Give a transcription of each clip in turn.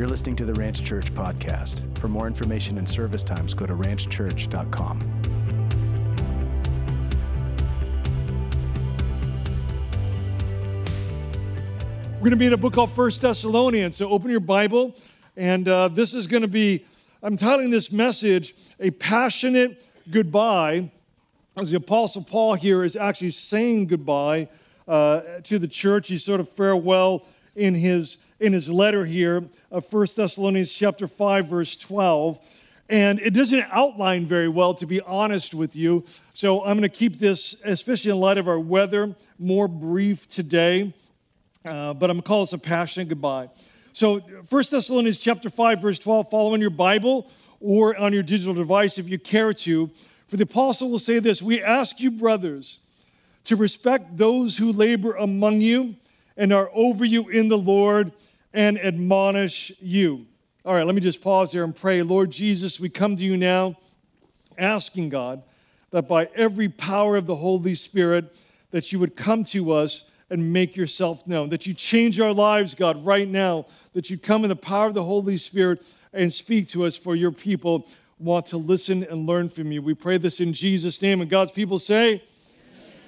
You're listening to the Ranch Church podcast. For more information and service times, go to ranchchurch.com. We're going to be in a book called First Thessalonians. So open your Bible, and uh, this is going to be, I'm titling this message, A Passionate Goodbye. As the Apostle Paul here is actually saying goodbye uh, to the church. He's sort of farewell in his, in his letter here of First Thessalonians chapter 5, verse 12. And it doesn't outline very well, to be honest with you. So I'm going to keep this, especially in light of our weather, more brief today. Uh, but I'm going to call this a passionate goodbye. So 1 Thessalonians chapter 5, verse 12, follow in your Bible or on your digital device if you care to. For the apostle will say this We ask you, brothers, to respect those who labor among you and are over you in the Lord and admonish you. All right, let me just pause there and pray. Lord Jesus, we come to you now asking God that by every power of the Holy Spirit that you would come to us and make yourself known. That you change our lives, God, right now. That you come in the power of the Holy Spirit and speak to us, for your people want to listen and learn from you. We pray this in Jesus' name. And God's people say,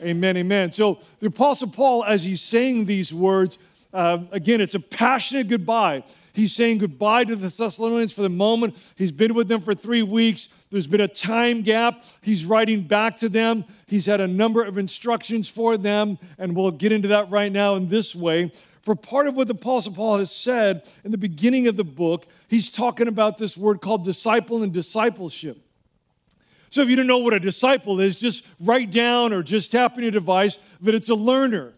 Amen, amen. amen. So the Apostle Paul, as he's saying these words, uh, again, it's a passionate goodbye. He's saying goodbye to the Thessalonians for the moment. He's been with them for three weeks. There's been a time gap. He's writing back to them. He's had a number of instructions for them, and we'll get into that right now in this way. For part of what the Apostle Paul has said in the beginning of the book, he's talking about this word called disciple and discipleship. So if you don't know what a disciple is, just write down or just tap in your device that it's a learner.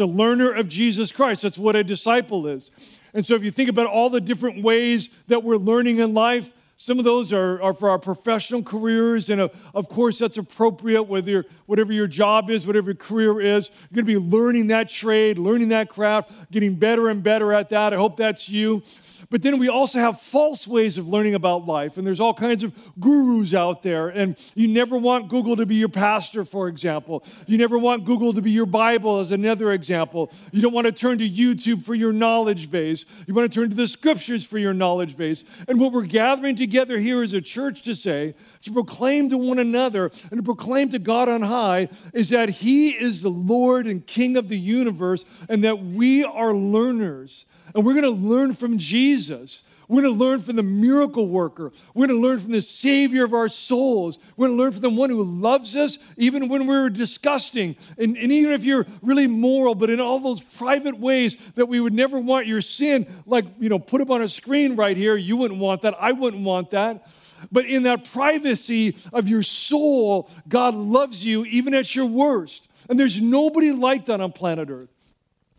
A learner of Jesus Christ. That's what a disciple is. And so if you think about all the different ways that we're learning in life, some of those are, are for our professional careers, and uh, of course, that's appropriate, whether whatever your job is, whatever your career is. You're going to be learning that trade, learning that craft, getting better and better at that. I hope that's you. But then we also have false ways of learning about life, and there's all kinds of gurus out there. And you never want Google to be your pastor, for example. You never want Google to be your Bible, as another example. You don't want to turn to YouTube for your knowledge base. You want to turn to the scriptures for your knowledge base. And what we're gathering together here as a church to say, to proclaim to one another and to proclaim to God on high, is that He is the Lord and King of the universe, and that we are learners and we're going to learn from Jesus. We're going to learn from the miracle worker. We're going to learn from the Savior of our souls. We're going to learn from the one who loves us even when we're disgusting. And, and, even if you're really moral, but in all those private ways that we would never want your sin, like, you know, put up on a screen right here, you wouldn't want that. I wouldn't want that. But in that privacy of your soul, God loves you even at your worst. And there's nobody like that on planet Earth.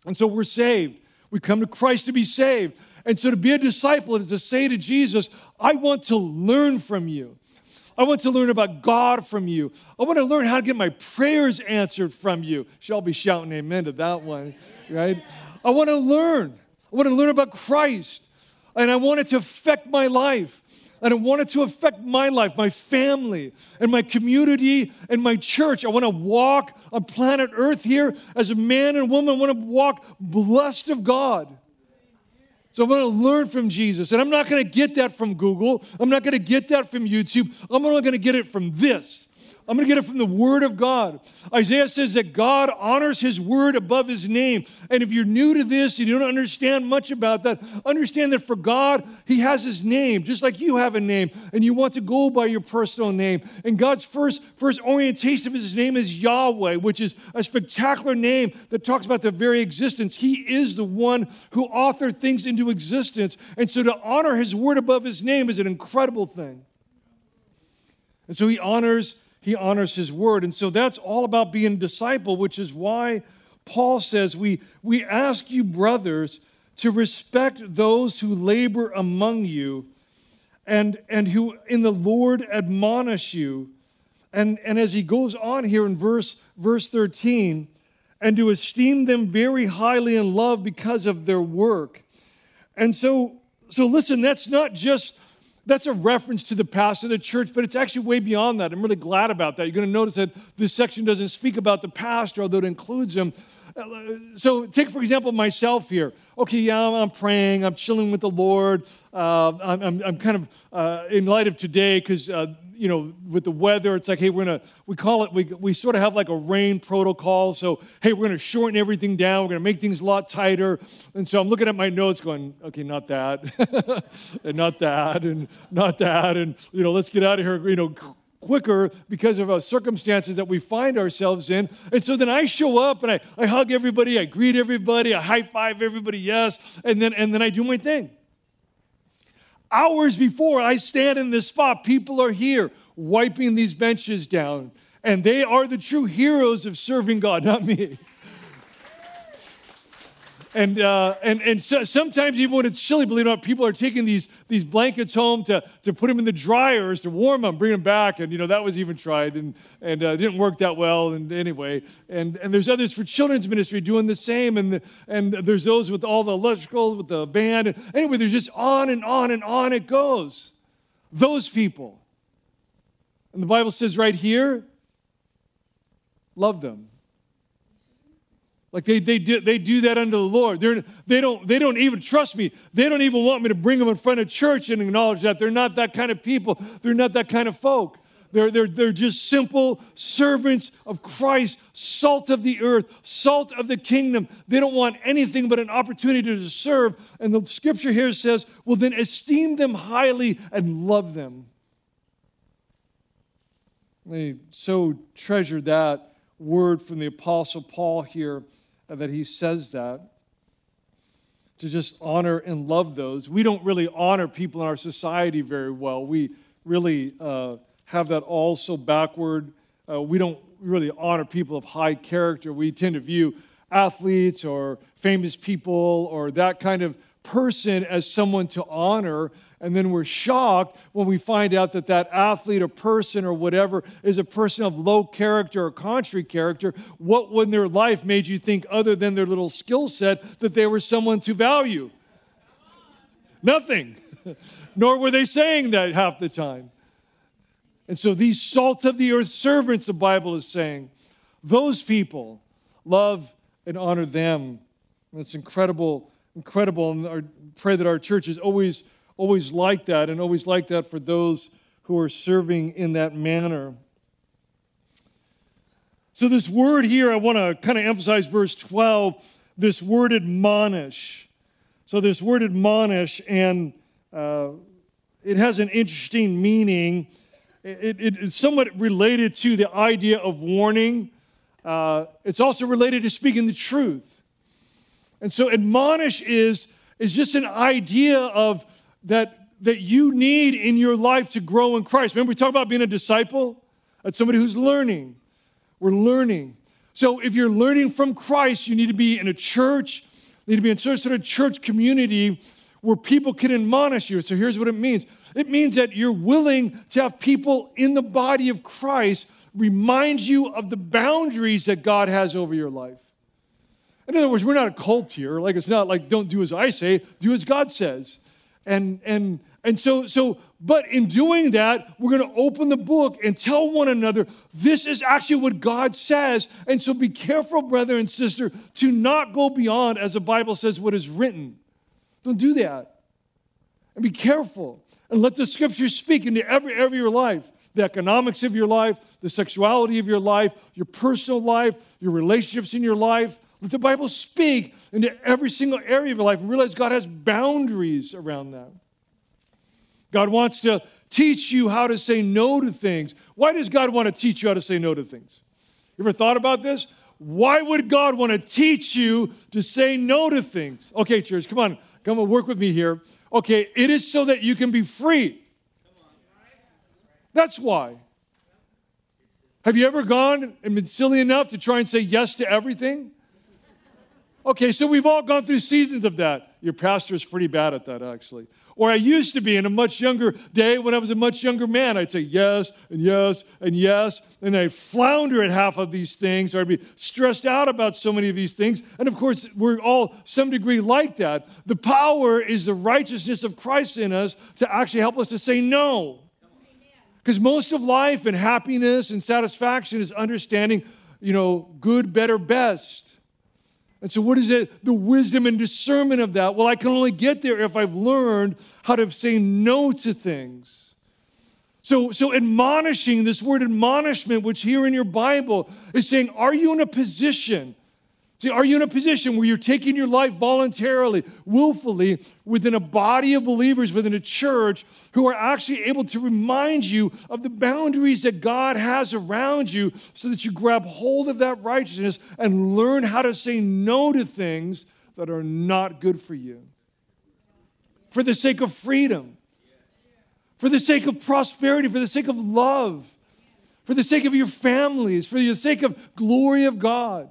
And so we're saved. We come to Christ to be saved. And so to be a disciple is to say to Jesus, I want to learn from you. I want to learn about God from you. I want to learn how to get my prayers answered from you. Shall be shouting amen to that one, right? I want to learn. I want to learn about Christ. And I want it to affect my life. And I want it to affect my life, my family, and my community, and my church. I want to walk on planet Earth here as a man and woman. I want to walk blessed of God. So I'm going to learn from Jesus. And I'm not going to get that from Google. I'm not going to get that from YouTube. I'm only going to get it from this. I'm going to get it from the Word of God. Isaiah says that God honors His Word above His name. And if you're new to this and you don't understand much about that, understand that for God, He has His name, just like you have a name, and you want to go by your personal name. And God's first, first orientation of His name is Yahweh, which is a spectacular name that talks about the very existence. He is the one who authored things into existence. And so to honor His Word above His name is an incredible thing. And so He honors he honors his word. And so that's all about being a disciple, which is why Paul says, We, we ask you, brothers, to respect those who labor among you and, and who in the Lord admonish you. And, and as he goes on here in verse, verse 13, and to esteem them very highly in love because of their work. And so, so listen, that's not just that's a reference to the pastor of the church, but it's actually way beyond that. I'm really glad about that. You're going to notice that this section doesn't speak about the pastor, although it includes him. So take, for example, myself here. Okay, yeah, I'm, praying, I'm chilling with the Lord. Uh, I'm, I'm, kind of, uh, in light of today, because, uh, you know, with the weather, it's like, hey, we're to, we call it, we, we sort of have like a rain protocol. So, hey, we're to shorten everything down. We're to make things a lot tighter. And so I'm looking at my notes going, okay, not that, and not that, and not that. And, you know, let's get out of here, you know, quicker because of uh, circumstances that we find ourselves in. And so then I show up and I, I hug everybody, I greet everybody, I high five everybody, yes, and then, and then I do my thing. Hours before I stand in this spot, people are here wiping these benches down. And they are the true heroes of serving God, not me. And, uh, and, and so, sometimes, even when it's chilly, believe it or not, people are taking these, these blankets home to, to put them in the dryers to warm them, bring them back. And, you know, that was even tried and, and uh, didn't work that well. And anyway, and, and there's others for children's ministry doing the same. And, the, and there's those with all the electrical, with the band. And anyway, there's just on and on and on it goes. Those people. And the Bible says right here, love them. Like they, they, do, they do that unto the Lord. They're, they, don't, they don't even trust me. They don't even want me to bring them in front of church and acknowledge that. They're not that kind of people. They're not that kind of folk. They're, they're, they're just simple servants of Christ, salt of the earth, salt of the kingdom. They don't want anything but an opportunity to serve. And the scripture here says, well, then esteem them highly and love them. They so treasure that word from the Apostle Paul here that he says that to just honor and love those. We don't really honor people in our society very well. We really uh, have that all so backward. Uh, we don't really honor people of high character. We tend to view athletes or famous people or that kind of person as someone to honor and then we're shocked when we find out that that athlete or person or whatever is a person of low character or contrary character. What in their life made you think, other than their little skill set, that they were someone to value? Nothing. Nor were they saying that half the time. And so these salt of the earth servants, the Bible is saying, those people love and honor them. And it's incredible, incredible. And I pray that our church is always always like that and always like that for those who are serving in that manner. So, this word here, I want to kind of emphasize verse 12, this word admonish. So, this word admonish, and uh, it has an interesting meaning. It, it, it's somewhat related to the idea of warning. Uh, it's also related to speaking the truth. And so, admonish is, is just an idea of that, that you need in your life to grow in Christ. Remember, we talk about being a disciple? That's somebody who's learning. We're learning. So if you're learning from Christ, you need to be in a church, you need to be in some sort of church community where people can admonish you. So here's what it means it means that you're willing to have people in the body of Christ remind you of the boundaries that God has over your life. In other words, we're not a cult here. Like it's not like don't do as I say, do as God says. And, and, and so, so, but in doing that, we're going to open the book and tell one another this is actually what God says. And so be careful, brother and sister, to not go beyond, as the Bible says, what is written. Don't do that. And be careful and let the scriptures speak into every area of your life the economics of your life, the sexuality of your life, your personal life, your relationships in your life, let the Bible speak into every single area of your life and realize God has boundaries around that. God wants to teach you how to say no to things. Why does God want to teach you how to say no to things? You ever thought about this? Why would God want to teach you to say no to things? Okay, church, come on, come and work with me here. Okay, it is so that you can be free. That's why. Have you ever gone and been silly enough to try and say yes to everything? Okay, so we've all gone through seasons of that. Your pastor is pretty bad at that, actually. Or I used to be in a much younger day when I was a much younger man. I'd say yes and yes and yes, and I'd flounder at half of these things, or I'd be stressed out about so many of these things. And of course, we're all some degree like that. The power is the righteousness of Christ in us to actually help us to say no. Because most of life and happiness and satisfaction is understanding, you know, good, better, best. And so, what is it? The wisdom and discernment of that? Well, I can only get there if I've learned how to say no to things. So, so admonishing, this word admonishment, which here in your Bible is saying, are you in a position See, are you in a position where you're taking your life voluntarily, willfully, within a body of believers, within a church, who are actually able to remind you of the boundaries that God has around you so that you grab hold of that righteousness and learn how to say no to things that are not good for you? For the sake of freedom, for the sake of prosperity, for the sake of love, for the sake of your families, for the sake of glory of God.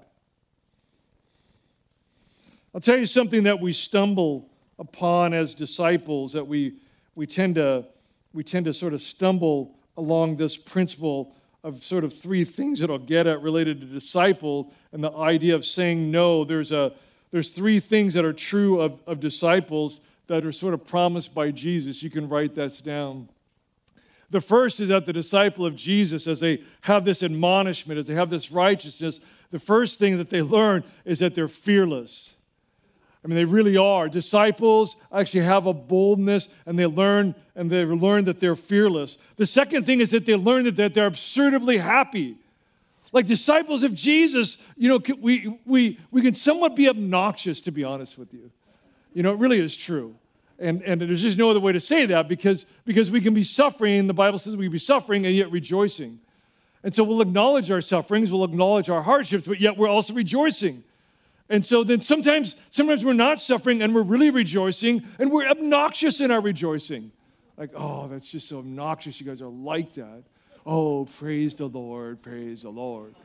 I'll tell you something that we stumble upon as disciples that we, we, tend to, we tend to sort of stumble along this principle of sort of three things that I'll get at related to disciple and the idea of saying no. There's, a, there's three things that are true of, of disciples that are sort of promised by Jesus. You can write that down. The first is that the disciple of Jesus, as they have this admonishment, as they have this righteousness, the first thing that they learn is that they're fearless. I mean, they really are. Disciples actually have a boldness and they learn and they learn that they're fearless. The second thing is that they learn that, they're absurdly happy. Like disciples of Jesus, you know, we, we, we can somewhat be obnoxious, to be honest with you. You know, it really is true. And, and there's just no other way to say that because, because we can be suffering. The Bible says we can be suffering and yet rejoicing. And so we'll acknowledge our sufferings, we'll acknowledge our hardships, but yet we're also rejoicing. And so then sometimes, sometimes we're not suffering and we're really rejoicing and we're obnoxious in our rejoicing. Like, oh, that's just so obnoxious. You guys are like that. Oh, praise the Lord, praise the Lord.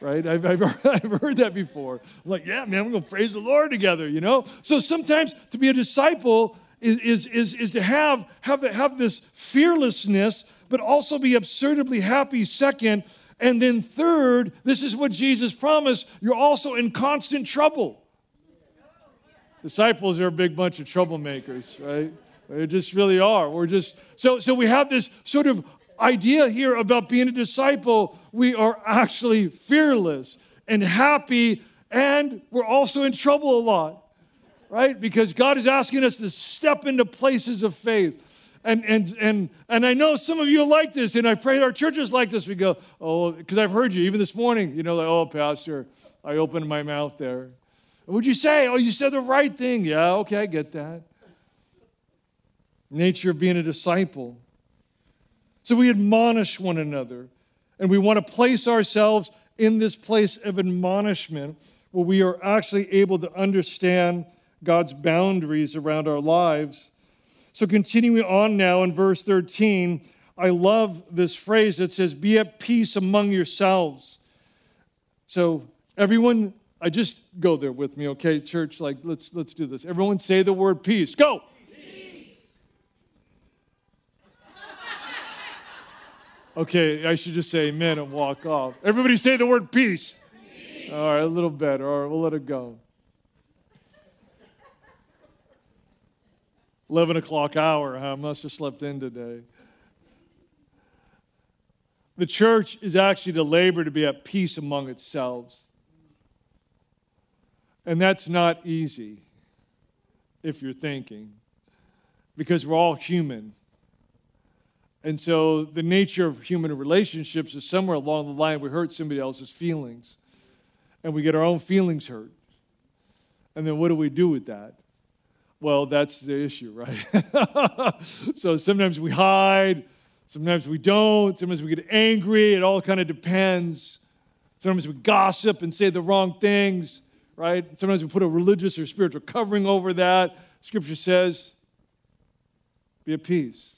Right? I've, I've, I've heard that before. I'm like, yeah, man, we're going to praise the Lord together, you know? So sometimes to be a disciple is, is, is, is to have, have, have this fearlessness, but also be absurdly happy, second, and then, third, this is what Jesus promised you're also in constant trouble. Disciples are a big bunch of troublemakers, right? They just really are. We're just so so we have this sort of idea here about being a disciple. We are actually fearless and happy, and we're also in trouble a lot, right? Because God is asking us to step into places of faith and, and, and, and I know some of you like this, and I pray our churches like this. We go, oh, because I've heard you, even this morning, you know, like, oh, Pastor, I opened my mouth there. What'd you say? Oh, you said the right thing. Yeah, okay, I get that. Nature of being a disciple. So we admonish one another, and we want to place ourselves in this place of admonishment where we are actually able to understand God's boundaries around our lives so, continuing on now in verse 13, I love this phrase that says, Be at peace among yourselves. So, everyone, I just go there with me, okay, church? Like, let's, let's do this. Everyone say the word peace. Go. Okay, I should just say amen and walk off. Everybody say the word peace. peace. All right, a little better. All right, we'll let it go. 11 o'clock hour. I must have slept in today. The church is actually to labor to be at peace among itself. And that's not easy if you're thinking, because we're all human. And so the nature of human relationships is somewhere along the line we hurt somebody else's feelings. And we get our own feelings hurt. And then what do we do with that? Well, that's the issue, right? so sometimes we hide, sometimes we don't, sometimes we get angry. It all kind of depends. Sometimes we gossip and say the wrong things, right? Sometimes we put a religious or spiritual covering over that. Scripture says, be at peace.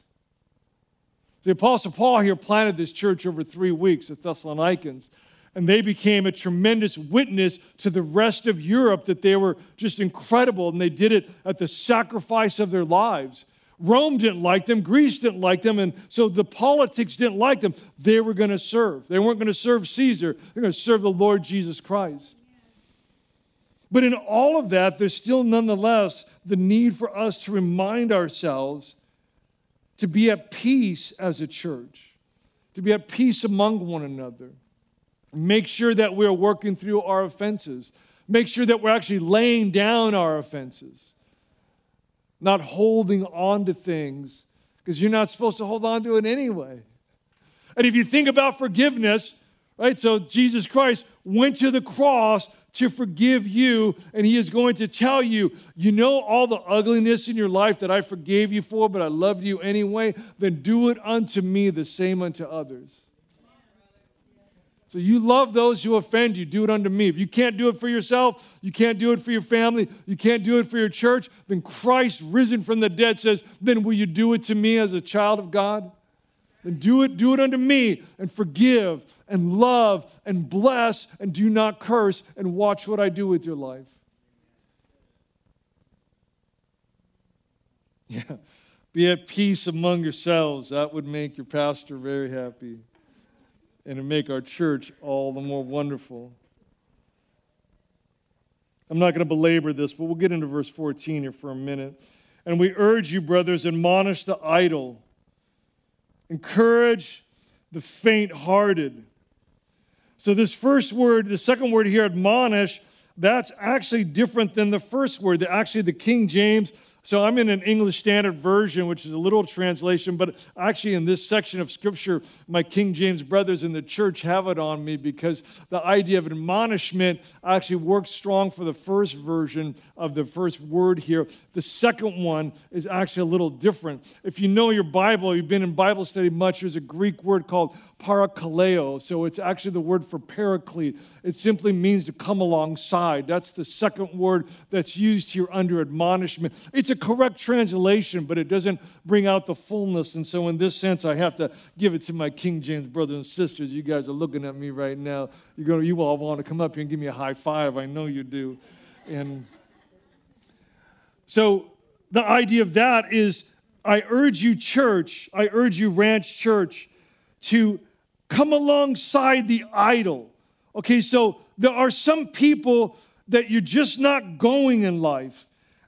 The Apostle Paul here planted this church over three weeks, the Thessalonians and they became a tremendous witness to the rest of Europe that they were just incredible and they did it at the sacrifice of their lives. Rome didn't like them, Greece didn't like them, and so the politics didn't like them. They were going to serve. They weren't going to serve Caesar, they're going to serve the Lord Jesus Christ. But in all of that, there's still nonetheless the need for us to remind ourselves to be at peace as a church, to be at peace among one another. Make sure that we're working through our offenses. make sure that we're actually laying down our offenses, not holding on to things, because you're not supposed to hold on to it anyway. And if you think about forgiveness, right, so Jesus Christ went to the cross to forgive you, and He is going to tell you, you know, all the ugliness in your life that I forgave you for, but I loved you anyway, then do it unto me the same unto others. So you love those who offend you. Do it unto me. If you can't do it for yourself, you can't do it for your family, you can't do it for your church, then Christ, risen from the dead, says, then will you do it to me as a child of God? Then do it, do it unto me and forgive and love and bless and do not curse and watch what I do with your life. Yeah. Be at peace among yourselves. That would make your pastor very happy and to make our church all the more wonderful. I'm not going to belabor this, but we'll get into verse 14 here for a minute. And we urge you, brothers, admonish the idle, encourage the faint hearted. So, this first word, the second word here, admonish, that's actually different than the first word. That Actually, the King James so I'm in an English Standard Version, which is a literal translation, but actually in this section of Scripture, my King James brothers in the church have it on me because the idea of admonishment actually works strong for the first version of the first word here. The second one is actually a little different. If you know your Bible, you've been in Bible study much, there's a Greek word called parakaleo. So it's actually the word for paraclete. It simply means to come alongside. That's the second word that's used here under admonishment. It's a correct translation, but it doesn't bring out the fullness. And so, in this sense, I have to give it to my King James brothers and sisters. You guys are looking at me right now. You're going, you all want to come up here and give me a high five. I know you do. And so, the idea of that is I urge you, church, I urge you, Ranch Church, to come alongside the idle. Okay, so there are some people that you're just not going in life.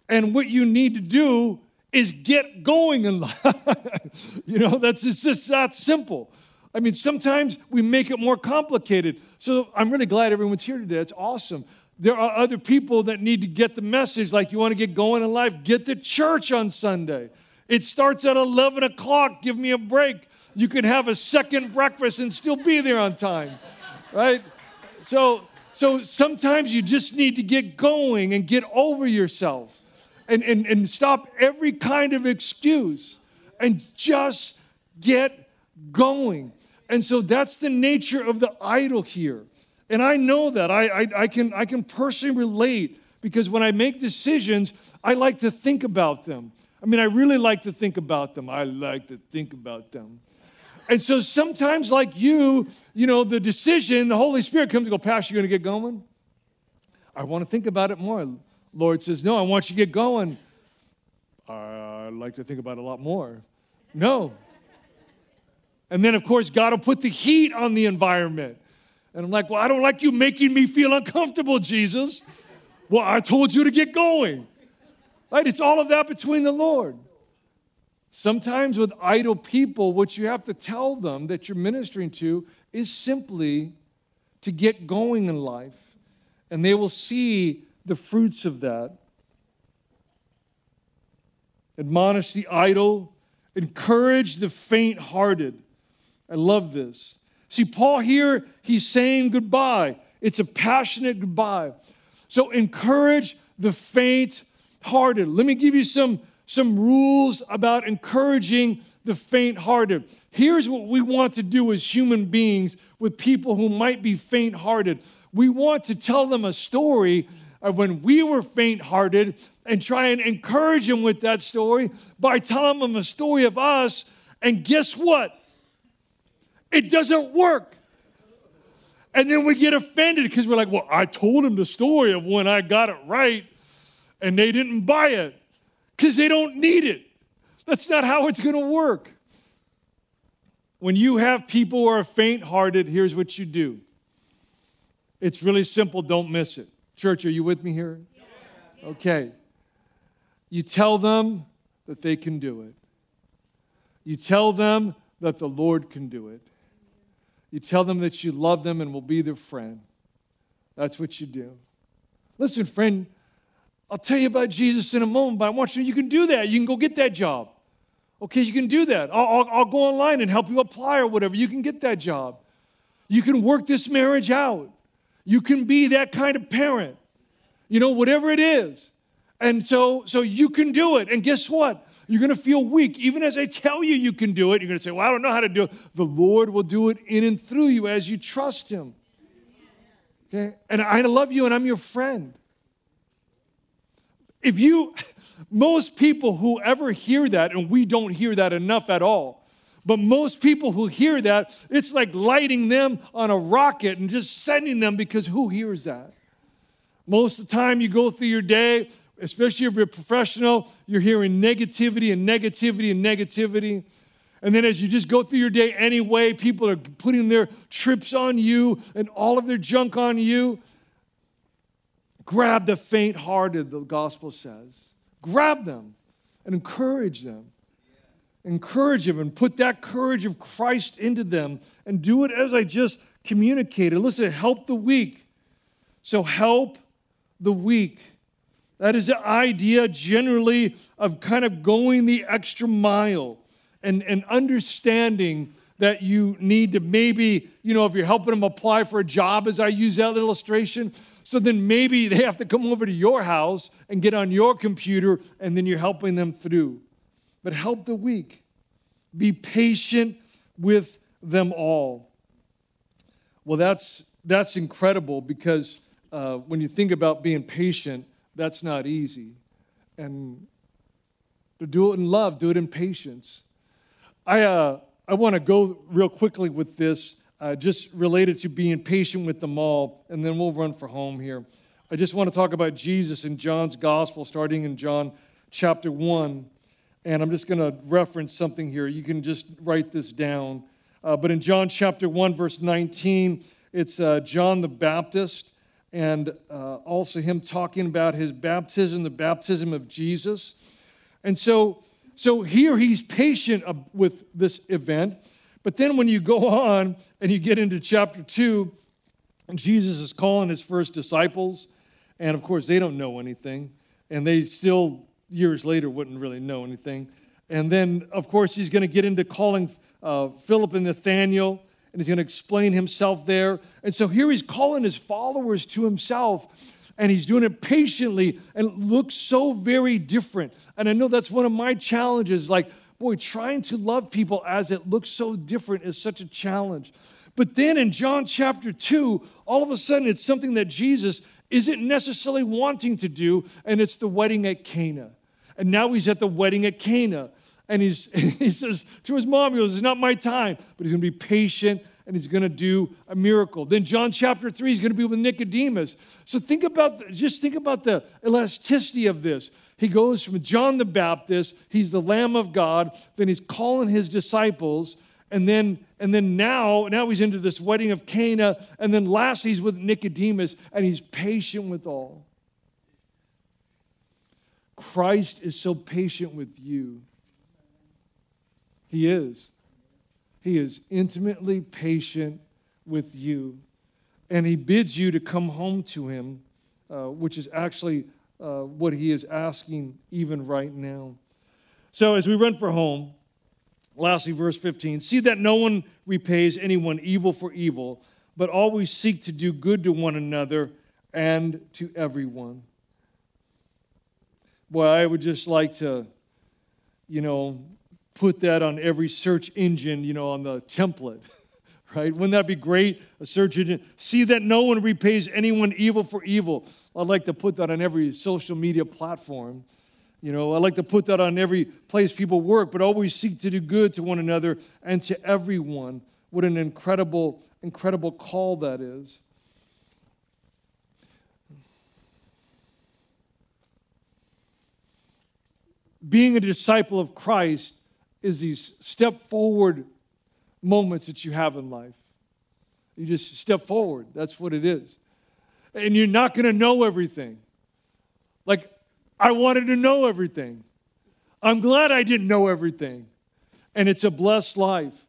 And what you need to do is get going in life. you know, that's it's just that simple. I mean, sometimes we make it more complicated. So I'm really glad everyone's here today. It's awesome. There are other people that need to get the message, like you want to get going in life, get to church on Sunday. It starts at 11 o'clock. Give me a break. You can have a second breakfast and still be there on time, right? So, so sometimes you just need to get going and get over yourself and, and, and stop every kind of excuse and just get going. And so that's the nature of the idle here. And I know that. I, I, I, can, I can personally relate because when I make decisions, I like to think about them. I mean, I really like to think about them. I like to think about them. And so sometimes, like you, you know, the decision, the Holy Spirit comes and go, Pastor, you're going to get going? I want to think about it more. Lord says, No, I want you to get going. I'd like to think about a lot more. No. And then, of course, God will put the heat on the environment. And I'm like, Well, I don't like you making me feel uncomfortable, Jesus. Well, I told you to get going. Right? It's all of that between the Lord. Sometimes with idle people, what you have to tell them that you're ministering to is simply to get going in life, and they will see the fruits of that. Admonish the idle, encourage the faint hearted. I love this. See, Paul here, he's saying goodbye. It's a passionate goodbye. So encourage the faint hearted. Let me give you some some rules about encouraging the faint hearted. Here's what we want to do as human beings with people who might be faint hearted we want to tell them a story of when we were faint hearted and try and encourage them with that story by telling them a story of us. And guess what? It doesn't work. And then we get offended because we're like, well, I told them the story of when I got it right and they didn't buy it because they don't need it. That's not how it's going to work. When you have people who are faint hearted, here's what you do it's really simple, don't miss it. Church, are you with me here? Okay. You tell them that they can do it. You tell them that the Lord can do it. You tell them that you love them and will be their friend. That's what you do. Listen, friend, I'll tell you about Jesus in a moment, but I want you you can do that. You can go get that job. Okay, you can do that. I'll, I'll, I'll go online and help you apply or whatever. You can get that job. You can work this marriage out. You can be that kind of parent. You know, whatever it is. And so, so you can do it. And guess what? You're going to feel weak. Even as I tell you you can do it, you're going to say, Well, I don't know how to do it. The Lord will do it in and through you as you trust Him. Okay? And I love you and I'm your friend. If you, most people who ever hear that, and we don't hear that enough at all, but most people who hear that, it's like lighting them on a rocket and just sending them because who hears that? Most of the time you go through your day, especially if you're professional, you're hearing negativity and negativity and negativity. And then as you just go through your day anyway, people are putting their trips on you and all of their junk on you. Grab the faint hearted, the gospel says. Grab them and encourage them. Encourage them and put that courage of Christ into them and do it as I just communicated. Listen, help the weak. So help the weak. That is the idea generally of kind of going the extra mile and, and understanding that you need to maybe, you know, if you're helping them apply for a job, as I use that illustration, so then maybe they have to come over to your house and get on your computer, and then you're helping them through. But help the weak. Be patient with them all. Well, that's, that's incredible because uh, when you think about being patient, that's not easy. And to do it in love, do it in patience. I, uh, I want to go real quickly with this, uh, just related to being patient with them all, and then we'll run for home here. I just want to talk about Jesus in John's gospel, starting in John chapter 1. And I'm just going to reference something here. You can just write this down. Uh, but in John chapter 1, verse 19, it's uh, John the Baptist and uh, also him talking about his baptism, the baptism of Jesus. And so, so here he's patient with this event. But then when you go on and you get into chapter 2, Jesus is calling his first disciples. And of course, they don't know anything. And they still, years later, wouldn't really know anything. And then, of course, he's going to get into calling uh, Philip and Nathaniel and he's going to explain himself there. And so here he's calling his followers to himself, and he's doing it patiently and looks so very different. And I know that's one of my challenges. Like, boy, trying to love people as it looks so different is such a challenge. But then in John chapter 2, all of a sudden it's something that Jesus isn't necessarily wanting to do, and it's the wedding at Cana. And now he's at the wedding at Cana. And he's, he says to his mom, he goes, It's not my time, but he's going to be patient and he's going to do a miracle. Then John chapter 3, he's going to be with Nicodemus. So think about, just think about the elasticity of this. He goes from John the Baptist, he's the Lamb of God, then he's calling his disciples, and then and then now now he's into this wedding of Cana, and then last he's with Nicodemus, and he's patient with all. Christ is so patient with you. He is. He is intimately patient with you. And He bids you to come home to Him, uh, which is actually uh, what He is asking even right now. So as we run for home, lastly, verse 15 see that no one repays anyone evil for evil, but always seek to do good to one another and to everyone. Boy, I would just like to, you know, put that on every search engine, you know, on the template, right? Wouldn't that be great? A search engine. See that no one repays anyone evil for evil. I'd like to put that on every social media platform. You know, I'd like to put that on every place people work, but always seek to do good to one another and to everyone. What an incredible, incredible call that is. Being a disciple of Christ is these step forward moments that you have in life. You just step forward. That's what it is. And you're not going to know everything. Like, I wanted to know everything. I'm glad I didn't know everything. And it's a blessed life.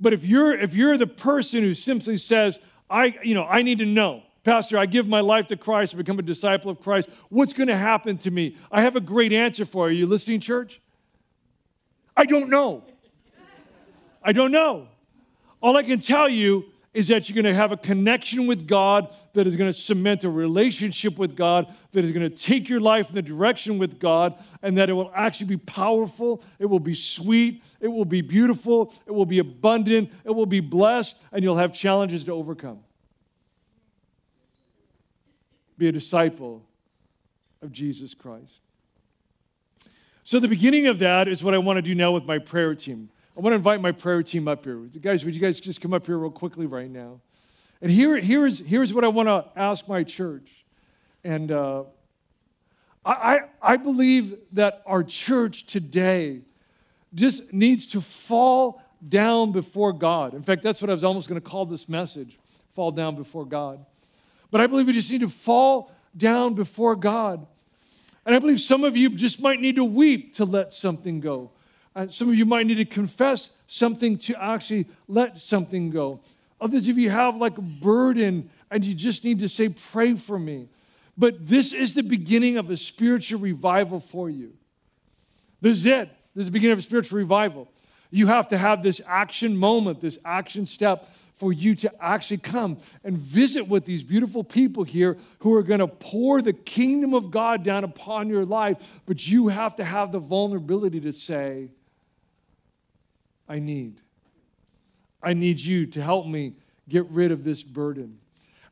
But if you're if you're the person who simply says, I, you know, I need to know, Pastor, I give my life to Christ, I become a disciple of Christ. What's going to happen to me? I have a great answer for you. Are you listening, church? I don't know. I don't know. All I can tell you is that you're going to have a connection with God that is going to cement a relationship with God, that is going to take your life in the direction with God, and that it will actually be powerful, it will be sweet, it will be beautiful, it will be abundant, it will be blessed, and you'll have challenges to overcome. Be a disciple of Jesus Christ. So, the beginning of that is what I want to do now with my prayer team. I want to invite my prayer team up here. Guys, would you guys just come up here real quickly right now? And here, here's, here's what I want to ask my church. And uh, I, I believe that our church today just needs to fall down before God. In fact, that's what I was almost going to call this message fall down before God. But I believe we just need to fall down before God. And I believe some of you just might need to weep to let something go. Uh, some of you might need to confess something to actually let something go. Others of you have like a burden and you just need to say, Pray for me. But this is the beginning of a spiritual revival for you. This is it. This is the beginning of a spiritual revival. You have to have this action moment, this action step for you to actually come and visit with these beautiful people here who are going to pour the kingdom of God down upon your life. But you have to have the vulnerability to say, I need. I need you to help me get rid of this burden.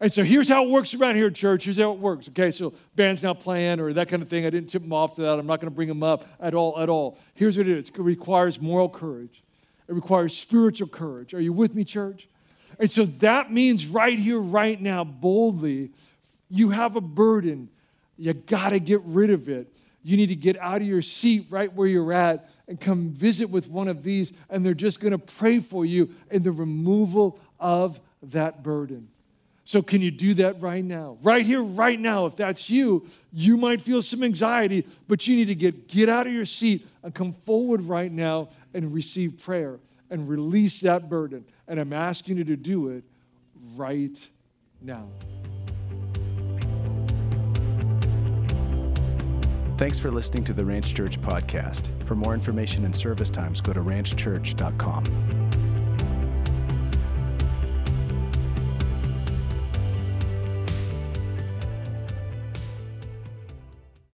And so here's how it works around here, church. Here's how it works. Okay, so band's not playing or that kind of thing. I didn't tip them off to that. I'm not going to bring them up at all, at all. Here's what it is it requires moral courage, it requires spiritual courage. Are you with me, church? And so that means right here, right now, boldly, you have a burden. You got to get rid of it. You need to get out of your seat right where you're at and come visit with one of these, and they're just going to pray for you in the removal of that burden. So, can you do that right now? Right here, right now, if that's you, you might feel some anxiety, but you need to get, get out of your seat and come forward right now and receive prayer and release that burden. And I'm asking you to do it right now. Thanks for listening to the Ranch Church podcast. For more information and service times, go to ranchchurch.com.